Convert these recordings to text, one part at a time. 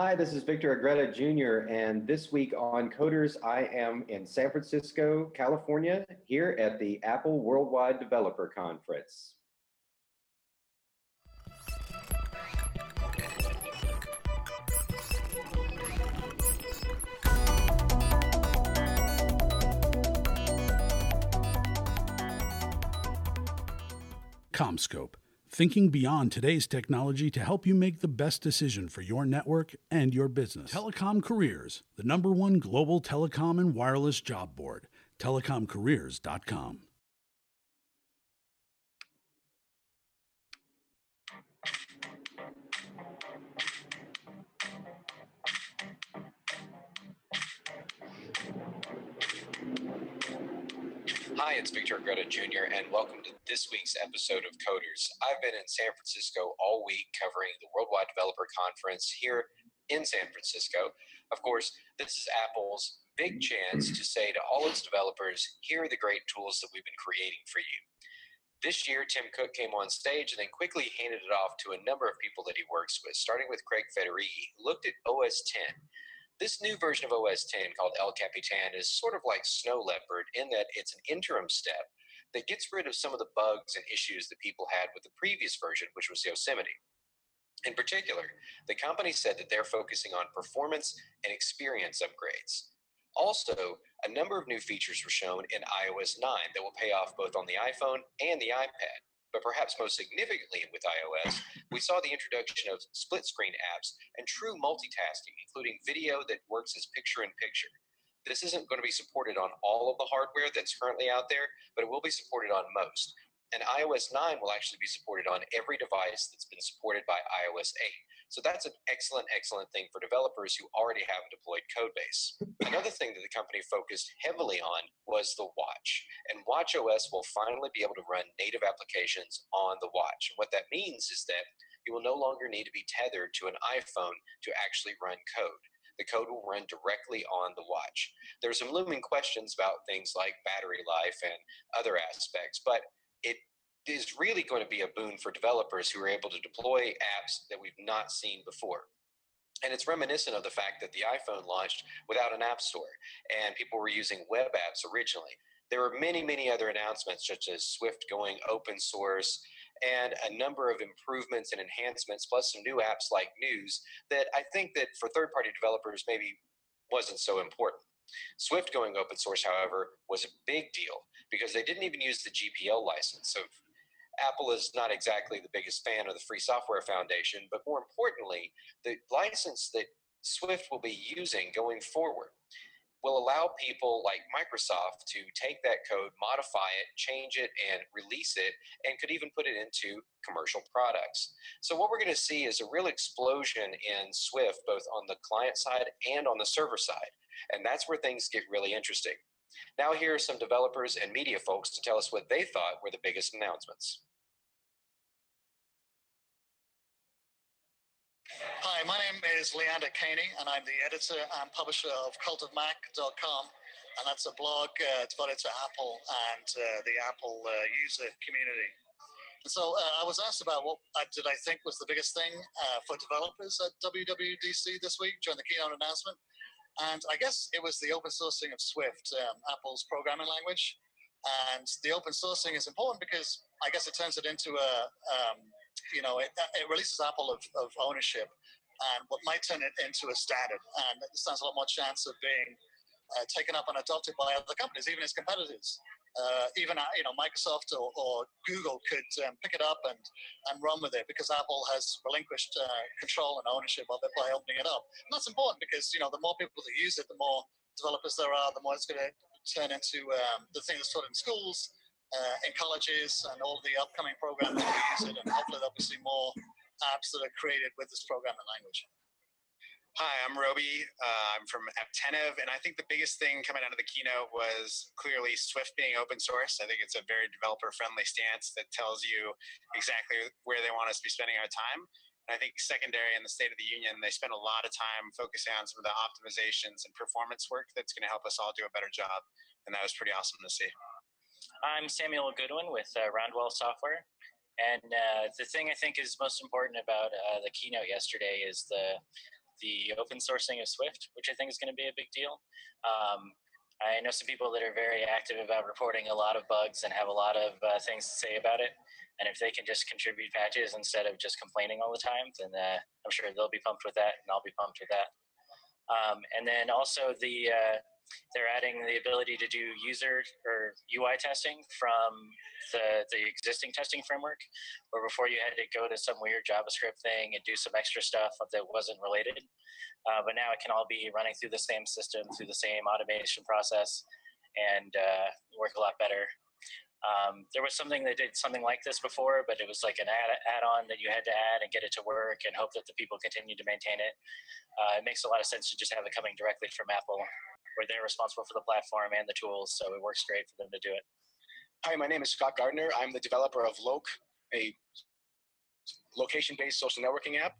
Hi, this is Victor Agreda Jr., and this week on Coders, I am in San Francisco, California, here at the Apple Worldwide Developer Conference. CommScope, thinking beyond today's technology to help you make the best decision for your network and your business. Telecom Careers, the number one global telecom and wireless job board. TelecomCareers.com. Hi, it's Victor Agreda Jr., and welcome to this week's episode of Coders. I've been in San Francisco all week covering the Worldwide Developer Conference here in San Francisco. Of course, this is Apple's big chance to say to all its developers, here are the great tools that we've been creating for you. This year, Tim Cook came on stage and then quickly handed it off to a number of people that he works with, starting with Craig Federighi, who looked at OS 10 this new version of OS 10 called El Capitan is sort of like Snow Leopard in that it's an interim step that gets rid of some of the bugs and issues that people had with the previous version, which was Yosemite. In particular, the company said that they're focusing on performance and experience upgrades. Also, a number of new features were shown in iOS 9 that will pay off both on the iPhone and the iPad. But perhaps most significantly with iOS, we saw the introduction of split screen apps and true multitasking, including video that works as picture in picture. This isn't going to be supported on all of the hardware that's currently out there, but it will be supported on most. And iOS 9 will actually be supported on every device that's been supported by iOS 8. So that's an excellent, excellent thing for developers who already have a deployed code base. Another thing that the company focused heavily on was the watch. And Watch OS will finally be able to run native applications on the watch. And what that means is that you will no longer need to be tethered to an iPhone to actually run code the code will run directly on the watch. There are some looming questions about things like battery life and other aspects, but it is really going to be a boon for developers who are able to deploy apps that we've not seen before. And it's reminiscent of the fact that the iPhone launched without an app store and people were using web apps originally. There were many, many other announcements, such as Swift going open source and a number of improvements and enhancements, plus some new apps like News that I think that for third party developers maybe wasn't so important. Swift going open source, however, was a big deal because they didn't even use the GPL license. So Apple is not exactly the biggest fan of the Free Software Foundation, but more importantly, the license that Swift will be using going forward will allow people like Microsoft to take that code, modify it, change it, and release it, and could even put it into commercial products. So, what we're going to see is a real explosion in Swift, both on the client side and on the server side. And that's where things get really interesting. Now, here are some developers and media folks to tell us what they thought were the biggest announcements. Hi, my name is Leander Kahney, and I'm the editor and publisher of cultofmac.com. And that's a blog uh, devoted to Apple and uh, the Apple uh, user community. And so uh, I was asked about what did I think was the biggest thing uh, for developers at WWDC this week during the keynote announcement. And I guess it was the open sourcing of Swift, um, Apple's programming language. And the open sourcing is important because I guess it turns it into a um, you know, it, it releases Apple of, of ownership and what might turn it into a standard. And it stands a lot more chance of being uh, taken up and adopted by other companies, even its competitors. Uh, even uh, you know Microsoft or, or Google could um, pick it up and, and run with it because Apple has relinquished uh, control and ownership of it by opening it up. And that's important because you know the more people that use it, the more developers there are, the more it's going to turn into um, the thing that's taught in schools, uh, in colleges and all the upcoming programs will use it, and hopefully there'll be more apps that are created with this programming language. Hi, I'm Robi. Uh, I'm from Apptentive, and I think the biggest thing coming out of the keynote was clearly Swift being open source. I think it's a very developer-friendly stance that tells you exactly where they want us to be spending our time. And I think secondary in the State of the Union, they spend a lot of time focusing on some of the optimizations and performance work that's going to help us all do a better job, and that was pretty awesome to see. I'm Samuel Goodwin with uh, Roundwell Software. And uh, the thing I think is most important about uh, the keynote yesterday is the the open sourcing of Swift, which I think is going to be a big deal. Um, I know some people that are very active about reporting a lot of bugs and have a lot of uh, things to say about it. And if they can just contribute patches instead of just complaining all the time, then uh, I'm sure they'll be pumped with that, and I'll be pumped with that. Um, and then also the uh, they're adding the ability to do user or UI testing from the, the existing testing framework, where before you had to go to some weird JavaScript thing and do some extra stuff that wasn't related. Uh, but now it can all be running through the same system, through the same automation process, and uh, work a lot better. Um, there was something that did something like this before, but it was like an add, add-on that you had to add and get it to work and hope that the people continue to maintain it. Uh, it makes a lot of sense to just have it coming directly from Apple where they're responsible for the platform and the tools. So it works great for them to do it. Hi, my name is Scott Gardner. I'm the developer of Loc, a location-based social networking app.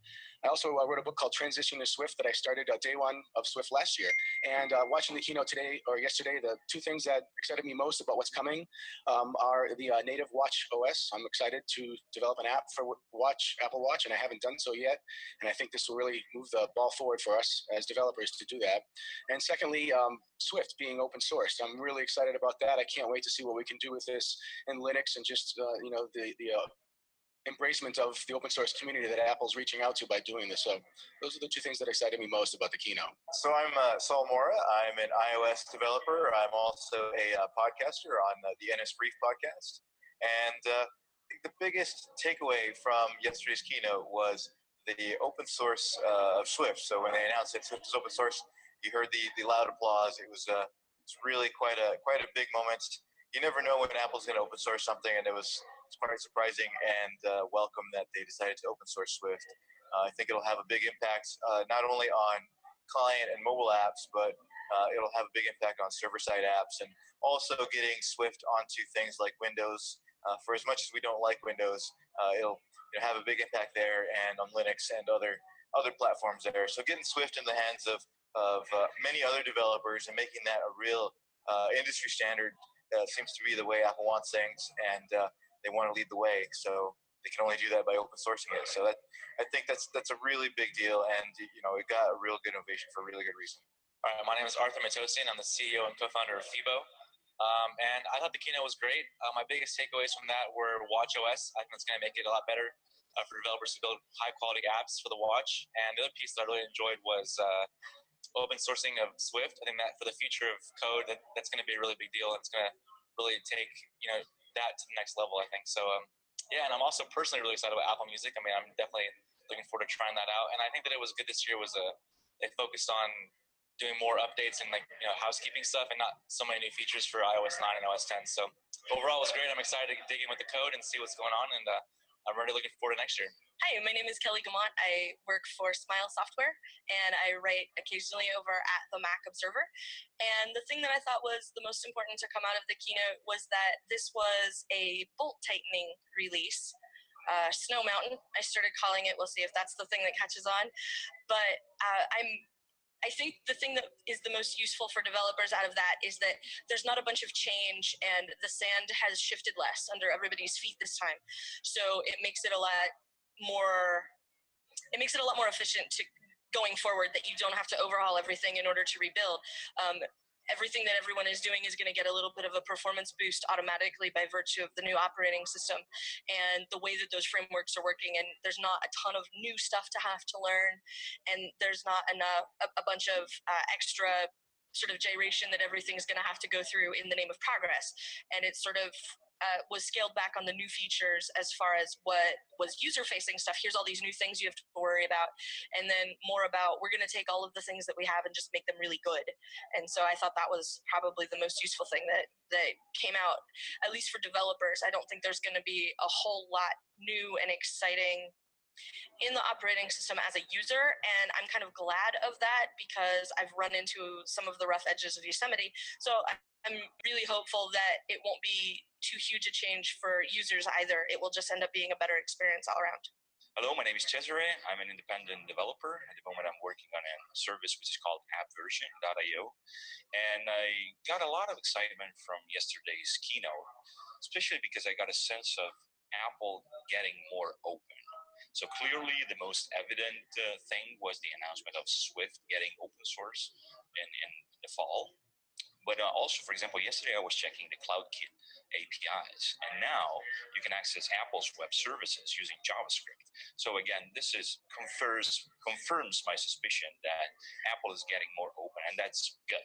I also uh, wrote a book called Transition to Swift that I started uh, day one of Swift last year. And uh, watching the keynote today or yesterday, the two things that excited me most about what's coming um, are the uh, native Watch OS. I'm excited to develop an app for Watch Apple Watch, and I haven't done so yet. And I think this will really move the ball forward for us as developers to do that. And secondly, um, Swift being open source. I'm really excited about that. I can't wait to see what we can do with this in Linux and just uh, you know the the uh, embracement of the open source community that Apple's reaching out to by doing this. So those are the two things that excited me most about the keynote. So I'm uh, Saul Mora. I'm an iOS developer. I'm also a uh, podcaster on uh, the NS Brief podcast. And uh, the biggest takeaway from yesterday's keynote was the open source uh, of Swift. So when they announced that Swift is open source, you heard the, the loud applause. It was uh, it's really quite a quite a big moment. You never know when Apple's going to open source something, and it was it's quite surprising and uh, welcome that they decided to open source Swift. Uh, I think it'll have a big impact uh, not only on client and mobile apps, but uh, it'll have a big impact on server side apps and also getting Swift onto things like Windows. Uh, for as much as we don't like Windows, uh, it'll have a big impact there and on Linux and other other platforms there. So getting Swift in the hands of of many other developers and making that a real industry standard seems to be the way Apple wants things. And they want to lead the way. So they can only do that by open sourcing it. So that I think that's that's a really big deal, and you know it got a real good innovation for a really good reason. All right, my name is Arthur Matosian. I'm the CEO and co-founder of Fibo. Um, and I thought the keynote was great. Uh, my biggest takeaways from that were Watch OS. I think it's going to make it a lot better uh, for developers to build high quality apps for the watch. And the other piece that I really enjoyed was uh, open sourcing of Swift. I think that for the future of code, that, that's going to be a really big deal. It's going to really take you know that to the next level. I think so. Um, yeah, and I'm also personally really excited about Apple Music. I mean, I'm definitely looking forward to trying that out. And I think that it was good this year. Was a uh, they focused on doing more updates and like you know housekeeping stuff, and not so many new features for iOS 9 and OS 10. So overall, it was great. I'm excited to dig in with the code and see what's going on, and uh, I'm really looking forward to next year. Hi, my name is Kelly Guimont. I work for Smile Software and I write occasionally over at the Mac Observer. And the thing that I thought was the most important to come out of the keynote was that this was a bolt tightening release. Uh, Snow Mountain, I started calling it. We'll see if that's the thing that catches on. But uh, I'm I think the thing that is the most useful for developers out of that is that there's not a bunch of change and the sand has shifted less under everybody's feet this time. So it makes it a lot more it makes it a lot more efficient to going forward that you don't have to overhaul everything in order to rebuild. Um, everything that everyone is doing is going to get a little bit of a performance boost automatically by virtue of the new operating system and the way that those frameworks are working. And there's not a ton of new stuff to have to learn. And there's not enough a, a bunch of uh, extra sort of gyration that everything's going to have to go through in the name of progress and it sort of uh, was scaled back on the new features as far as what was user facing stuff. Here's all these new things you have to worry about. And then more about we're going to take all of the things that we have and just make them really good. And so I thought that was probably the most useful thing that, that came out, at least for developers. I don't think there's going to be a whole lot new and exciting in the operating system as a user and i'm kind of glad of that because i've run into some of the rough edges of yosemite so i'm really hopeful that it won't be too huge a change for users either. It will just end up being a better experience all around. Hello, my name is Cesare. I'm an independent developer. At the moment, I'm working on a service which is called appversion.io. And I got a lot of excitement from yesterday's keynote, especially because I got a sense of Apple getting more open. So clearly, the most evident uh, thing was the announcement of Swift getting open source in, in the fall. But uh, also, for example, yesterday I was checking the CloudKit APIs, and now you can access Apple's web services using JavaScript. So again, this is confers confirms my suspicion that Apple is getting more open, and that's good.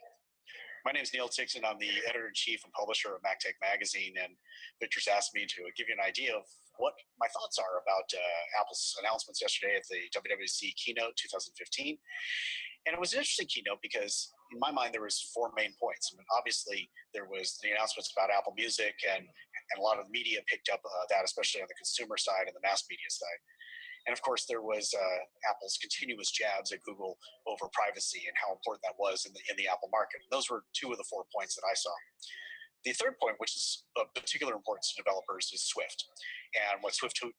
My name is Neil Ticktin. I'm the editor in chief and publisher of MacTech Magazine, and Victor's asked me to give you an idea of what my thoughts are about uh, Apple's announcements yesterday at the WWDC keynote 2015. And it was an interesting keynote because, in my mind, there was four main points. I mean, obviously, there was the announcements about Apple Music, and and a lot of the media picked up uh, that, especially on the consumer side and the mass media side. And of course, there was uh, Apple's continuous jabs at Google over privacy and how important that was in the in the Apple market. Those were two of the four points that I saw. The third point, which is of particular importance to developers, is Swift and what Swift 2.0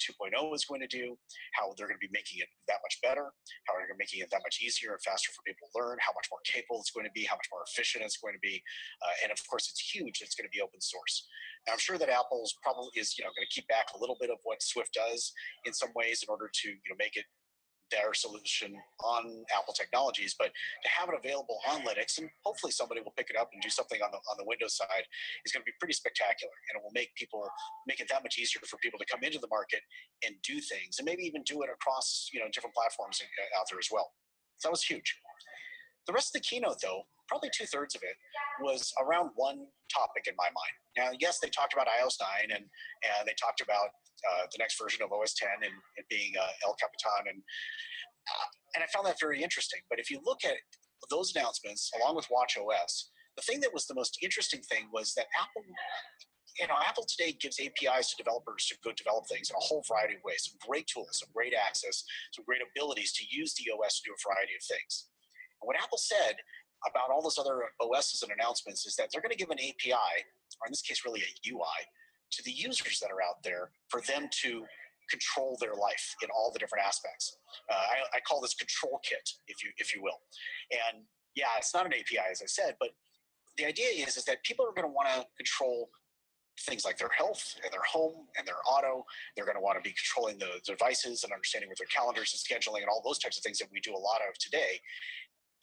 is going to do, how they're going to be making it that much better, how they're going to be making it that much easier and faster for people to learn, how much more capable it's going to be, how much more efficient it's going to be, uh, and of course, it's huge. It's going to be open source. Now, I'm sure that Apple's probably is you know going to keep back a little bit of what Swift does in some ways in order to you know make it their solution on Apple technologies, but to have it available on Linux, and hopefully somebody will pick it up and do something on the on the Windows side, is going to be pretty spectacular, and it will make people make it that much easier for people to come into the market and do things, and maybe even do it across you know different platforms uh, out there as well. So that was huge. The rest of the keynote, though, probably two thirds of it was around one topic in my mind. Now, yes, they talked about iOS 9 and and they talked about uh, the next version of OS 10 and being uh, El Capitan, and uh, and I found that very interesting. But if you look at those announcements along with Watch OS, the thing that was the most interesting thing was that Apple you know, Apple today gives APIs to developers to go develop things in a whole variety of ways. Some great tools, some great access, some great abilities to use the OS to do a variety of things. And what Apple said about all those other OSs and announcements is that they're going to give an API, or in this case, really a UI, to the users that are out there for them to control their life in all the different aspects. Uh, I, I, call this control kit, if you if you will. And yeah, it's not an API, as I said, but the idea is is that people are going to want to control things like their health and their home and their auto. They're going to want to be controlling the devices and understanding with their calendars and scheduling and all those types of things that we do a lot of today.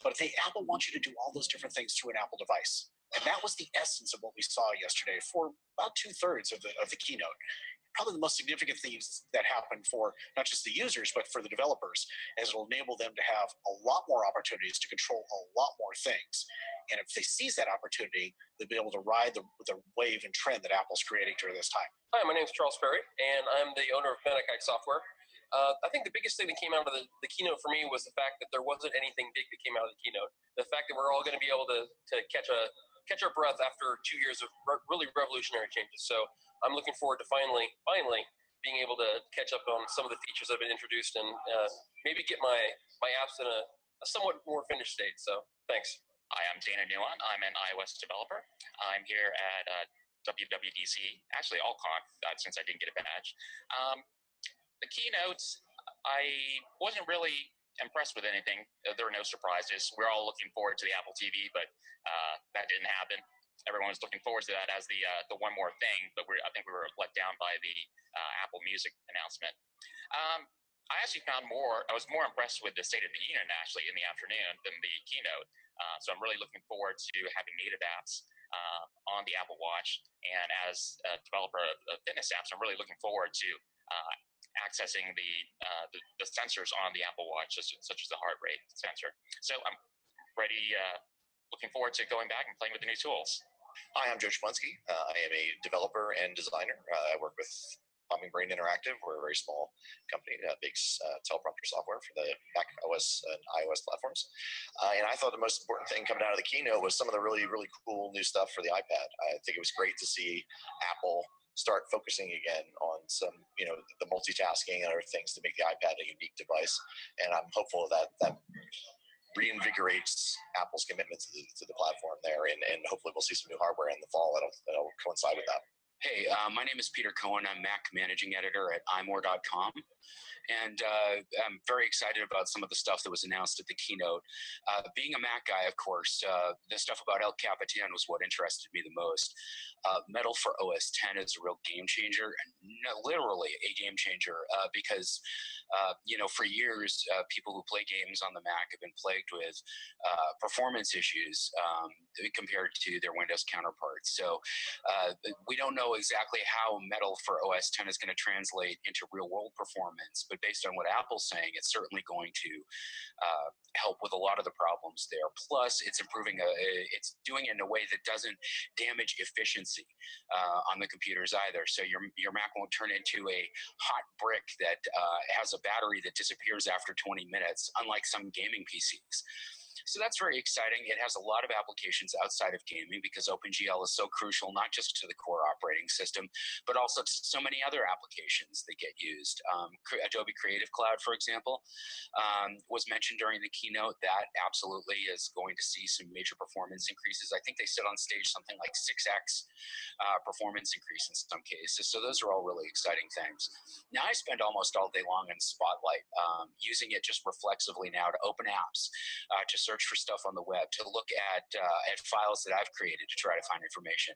But they, Apple wants you to do all those different things through an Apple device. And that was the essence of what we saw yesterday for about two thirds of the, of the keynote. Probably the most significant things that happen for not just the users, but for the developers, as it'll enable them to have a lot more opportunities to control a lot more things. And if they seize that opportunity, they'll be able to ride the, the wave and trend that Apple's creating during this time. Hi, my name is Charles Perry, and I'm the owner of Metakite Software. Uh, I think the biggest thing that came out of the, the keynote for me was the fact that there wasn't anything big that came out of the keynote. The fact that we're all going to be able to, to catch a catch our breath after two years of re- really revolutionary changes. So I'm looking forward to finally, finally being able to catch up on some of the features that have been introduced and uh, maybe get my, my apps in a, a somewhat more finished state. So thanks. Hi, I'm Dana Nuon. I'm an iOS developer. I'm here at uh, WWDC, actually AltConf, uh, since I didn't get a badge. Um, the keynotes, I wasn't really impressed with anything. Uh, there were no surprises. We're all looking forward to the Apple TV, but uh, that didn't happen. Everyone was looking forward to that as the uh, the one more thing, but I think we were let down by the uh, Apple Music announcement. Um, I actually found more. I was more impressed with the State of the Union actually in the afternoon than the keynote. Uh, so I'm really looking forward to having native apps uh, on the Apple Watch. And as a developer of fitness apps, I'm really looking forward to accessing the, uh, the, the sensors on the Apple Watch, such, such, as the heart rate sensor. So I'm ready, uh, looking forward to going back and playing with the new tools. Hi, I'm Joe Shponsky. Uh, I am a developer and designer. Uh, I work with Hummingbrain Interactive. We're a very small company that makes uh, teleprompter software for the Mac OS and iOS platforms. Uh, and I thought the most important thing coming out of the keynote was some of the really, really cool new stuff for the iPad. I think it was great to see Apple start focusing again on some, you know, the multitasking and other things to make the iPad a unique device. And I'm hopeful that that reinvigorates Apple's commitment to the, to the platform there, and, and hopefully we'll see some new hardware in the fall that'll, that'll coincide with that. Hey, uh, my name is Peter Cohen. I'm Mac managing editor at imore.com. and uh, I'm very excited about some of the stuff that was announced at the keynote. Uh, being a Mac guy, of course, uh, the stuff about El Capitan was what interested me the most. Uh, Metal for OS 10 is a real game changer, literally a game changer, uh, because uh, you know for years people who play games on the Mac have been plagued with performance issues um, compared to their Windows counterparts. So we don't know exactly how Metal for OS 10 is going to translate into real world performance, but based on what Apple's saying, it's certainly going to uh, help with a lot of the problems there. Plus, it's improving, a, it's doing it in a way that doesn't damage efficiency uh, on the computers either. So your, your Mac won't turn into a hot brick that uh, has a battery that disappears after 20 minutes, unlike some gaming PCs. So that's very exciting. It has a lot of applications outside of gaming because OpenGL is so crucial, not just to the core operating system, but also to so many other applications that get used. Um, Adobe Creative Cloud, for example, um, was mentioned during the keynote. That absolutely is going to see some major performance increases. I think they said on stage something like 6x uh, performance increase in some cases. So those are all really exciting things. Now I spend almost all day long in Spotlight, um, using it just reflexively now to open apps, uh, to for stuff on the web, to look at uh, at files that I've created to try to find information.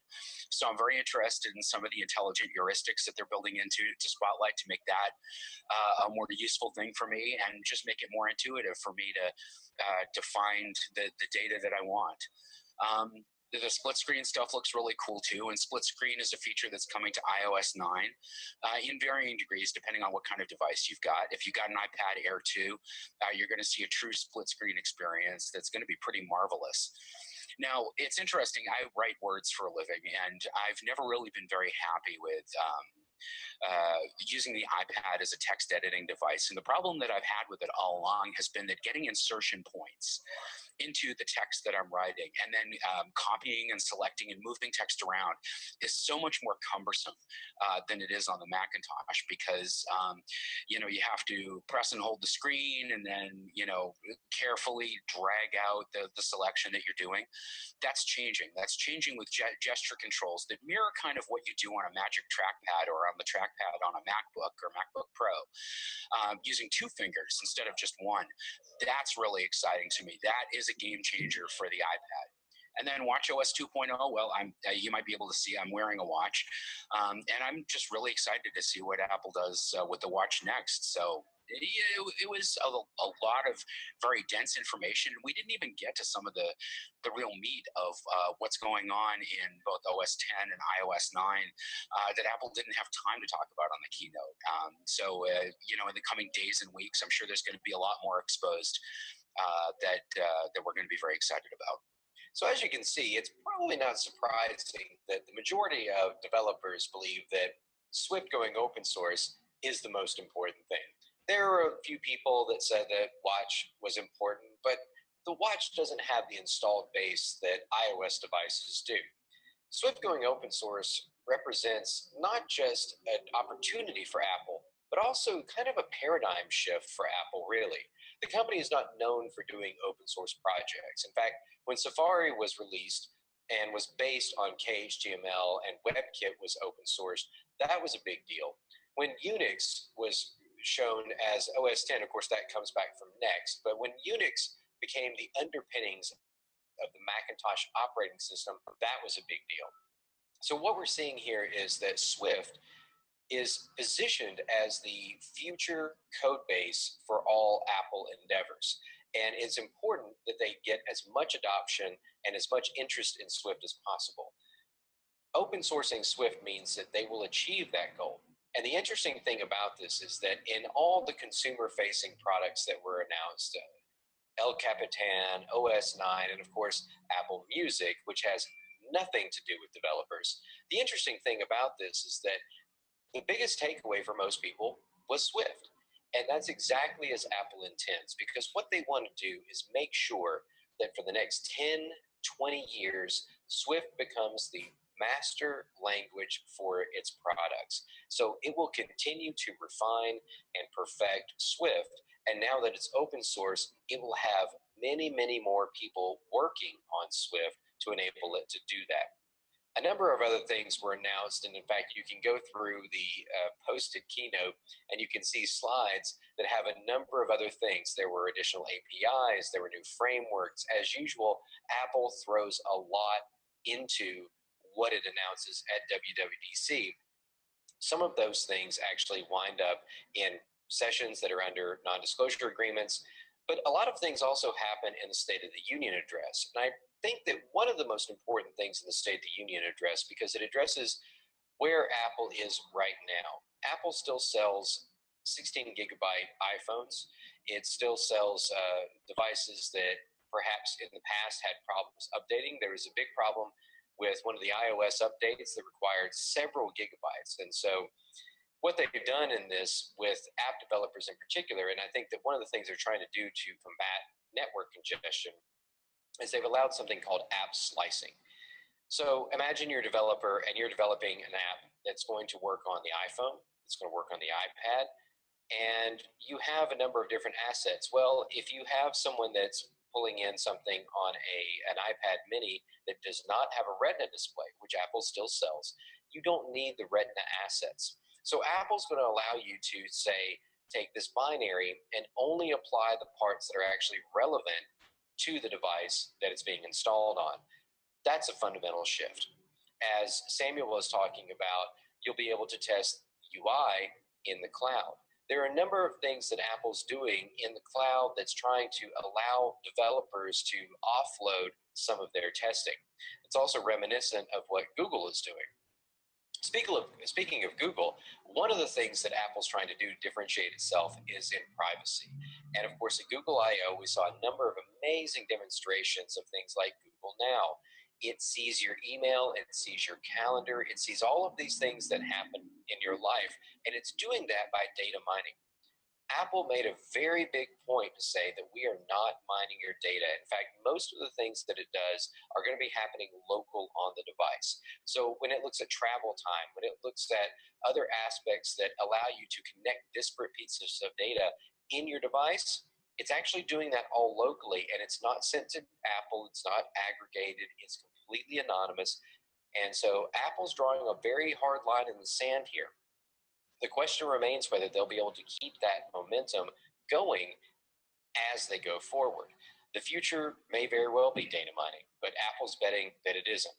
So I'm very interested in some of the intelligent heuristics that they're building into to Spotlight to make that uh, a more useful thing for me and just make it more intuitive for me to uh, to find the the data that I want. Um, the split screen stuff looks really cool too. And split screen is a feature that's coming to iOS 9 uh, in varying degrees, depending on what kind of device you've got. If you've got an iPad Air 2, uh, you're going to see a true split screen experience that's going to be pretty marvelous. Now, it's interesting. I write words for a living, and I've never really been very happy with. Um, uh, using the iPad as a text editing device. And the problem that I've had with it all along has been that getting insertion points into the text that I'm writing and then um, copying and selecting and moving text around is so much more cumbersome uh, than it is on the Macintosh because, um, you know, you have to press and hold the screen and then, you know, carefully drag out the, the selection that you're doing. That's changing. That's changing with ge- gesture controls that mirror kind of what you do on a Magic Trackpad or on the trackpad on a MacBook or MacBook Pro um, using two fingers instead of just one. That's really exciting to me. That is a game changer for the iPad. And then WatchOS 2.0. Well, I'm uh, you might be able to see I'm wearing a watch, um, and I'm just really excited to see what Apple does uh, with the watch next. So it, it, was a, a, lot of very dense information. We didn't even get to some of the the real meat of uh, what's going on in both OS 10 and iOS 9 uh, that Apple didn't have time to talk about on the keynote. Um, so uh, you know, in the coming days and weeks, I'm sure there's going to be a lot more exposed uh, that uh, that we're going to be very excited about. So as you can see, it's probably not surprising that the majority of developers believe that Swift going open source is the most important thing. There are a few people that said that Watch was important, but the Watch doesn't have the installed base that iOS devices do. Swift going open source represents not just an opportunity for Apple, but also kind of a paradigm shift for Apple, really. The company is not known for doing open source projects. In fact, when Safari was released and was based on KHTML and WebKit was open source, that was a big deal. When Unix was shown as OS 10, of course, that comes back from Next, but when Unix became the underpinnings of the Macintosh operating system, that was a big deal. So, what we're seeing here is that Swift is positioned as the future code base for all Apple endeavors. And it's important that they get as much adoption and as much interest in Swift as possible. Open sourcing Swift means that they will achieve that goal. And the interesting thing about this is that in all the consumer facing products that were announced, uh, El Capitan, OS 9, and of course, Apple Music, which has nothing to do with developers. The interesting thing about this is that the biggest takeaway for most people was Swift. And that's exactly as Apple intends, because what they want to do is make sure that for the next 10, 20 years, Swift becomes the master language for its products. So it will continue to refine and perfect Swift. And now that it's open source, it will have many, many more people working on Swift to enable it to do that. A number of other things were announced. And in fact, you can go through the uh, posted keynote and you can see slides that have a number of other things. There were additional APIs, there were new frameworks. As usual, Apple throws a lot into what it announces at WWDC. Some of those things actually wind up in sessions that are under non disclosure agreements. But a lot of things also happen in the State of the Union address. And I think that one of the most important things in the State of the Union address, because it addresses where Apple is right now. Apple still sells 16 gigabyte iPhones. It still sells uh, devices that perhaps in the past had problems updating. There was a big problem with one of the iOS updates that required several gigabytes. And so, what they've done in this with app developers in particular, and I think that one of the things they're trying to do to combat network congestion is they've allowed something called app slicing. So imagine you're a developer and you're developing an app that's going to work on the iPhone, it's going to work on the iPad, and you have a number of different assets. Well, if you have someone that's pulling in something on a an iPad mini that does not have a retina display, which Apple still sells, you don't need the retina assets. So Apple's going to allow you to say take this binary and only apply the parts that are actually relevant to the device that it's being installed on. That's a fundamental shift. As Samuel was talking about, you'll be able to test UI in the cloud. There are a number of things that Apple's doing in the cloud that's trying to allow developers to offload some of their testing. It's also reminiscent of what Google is doing. Speaking of, speaking of Google, one of the things that Apple's trying to do to differentiate itself is in privacy. And of course, at Google I/O, we saw a number of amazing demonstrations of things like Google Now. It sees your email, it sees your calendar, it sees all of these things that happen in your life, and it's doing that by data mining. Apple made a very big point to say that we are not mining your data. In fact, most of the things that it does are going to be happening local on the device. So when it looks at travel time, when it looks at other aspects that allow you to connect disparate pieces of data in your device, it's actually doing that all locally and it's not sent to Apple, it's not aggregated, it's completely anonymous. And so Apple's drawing a very hard line in the sand here. The question remains whether they'll be able to keep that momentum going as they go forward. The future may very well be data mining, but Apple's betting that it isn't.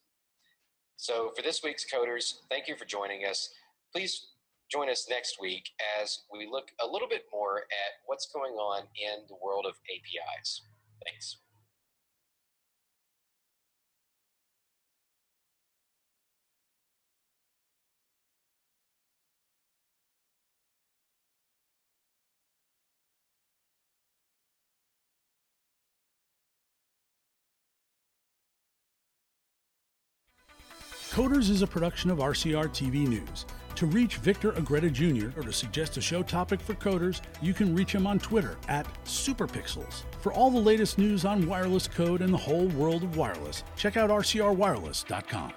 So, for this week's Coders, thank you for joining us. Please join us next week as we look a little bit more at what's going on in the world of APIs. Thanks. Coders is a production of RCR TV News. To reach Victor Agreda Jr. or to suggest a show topic for coders, you can reach him on Twitter at Superpixels. For all the latest news on wireless code and the whole world of wireless, check out rcrwireless.com.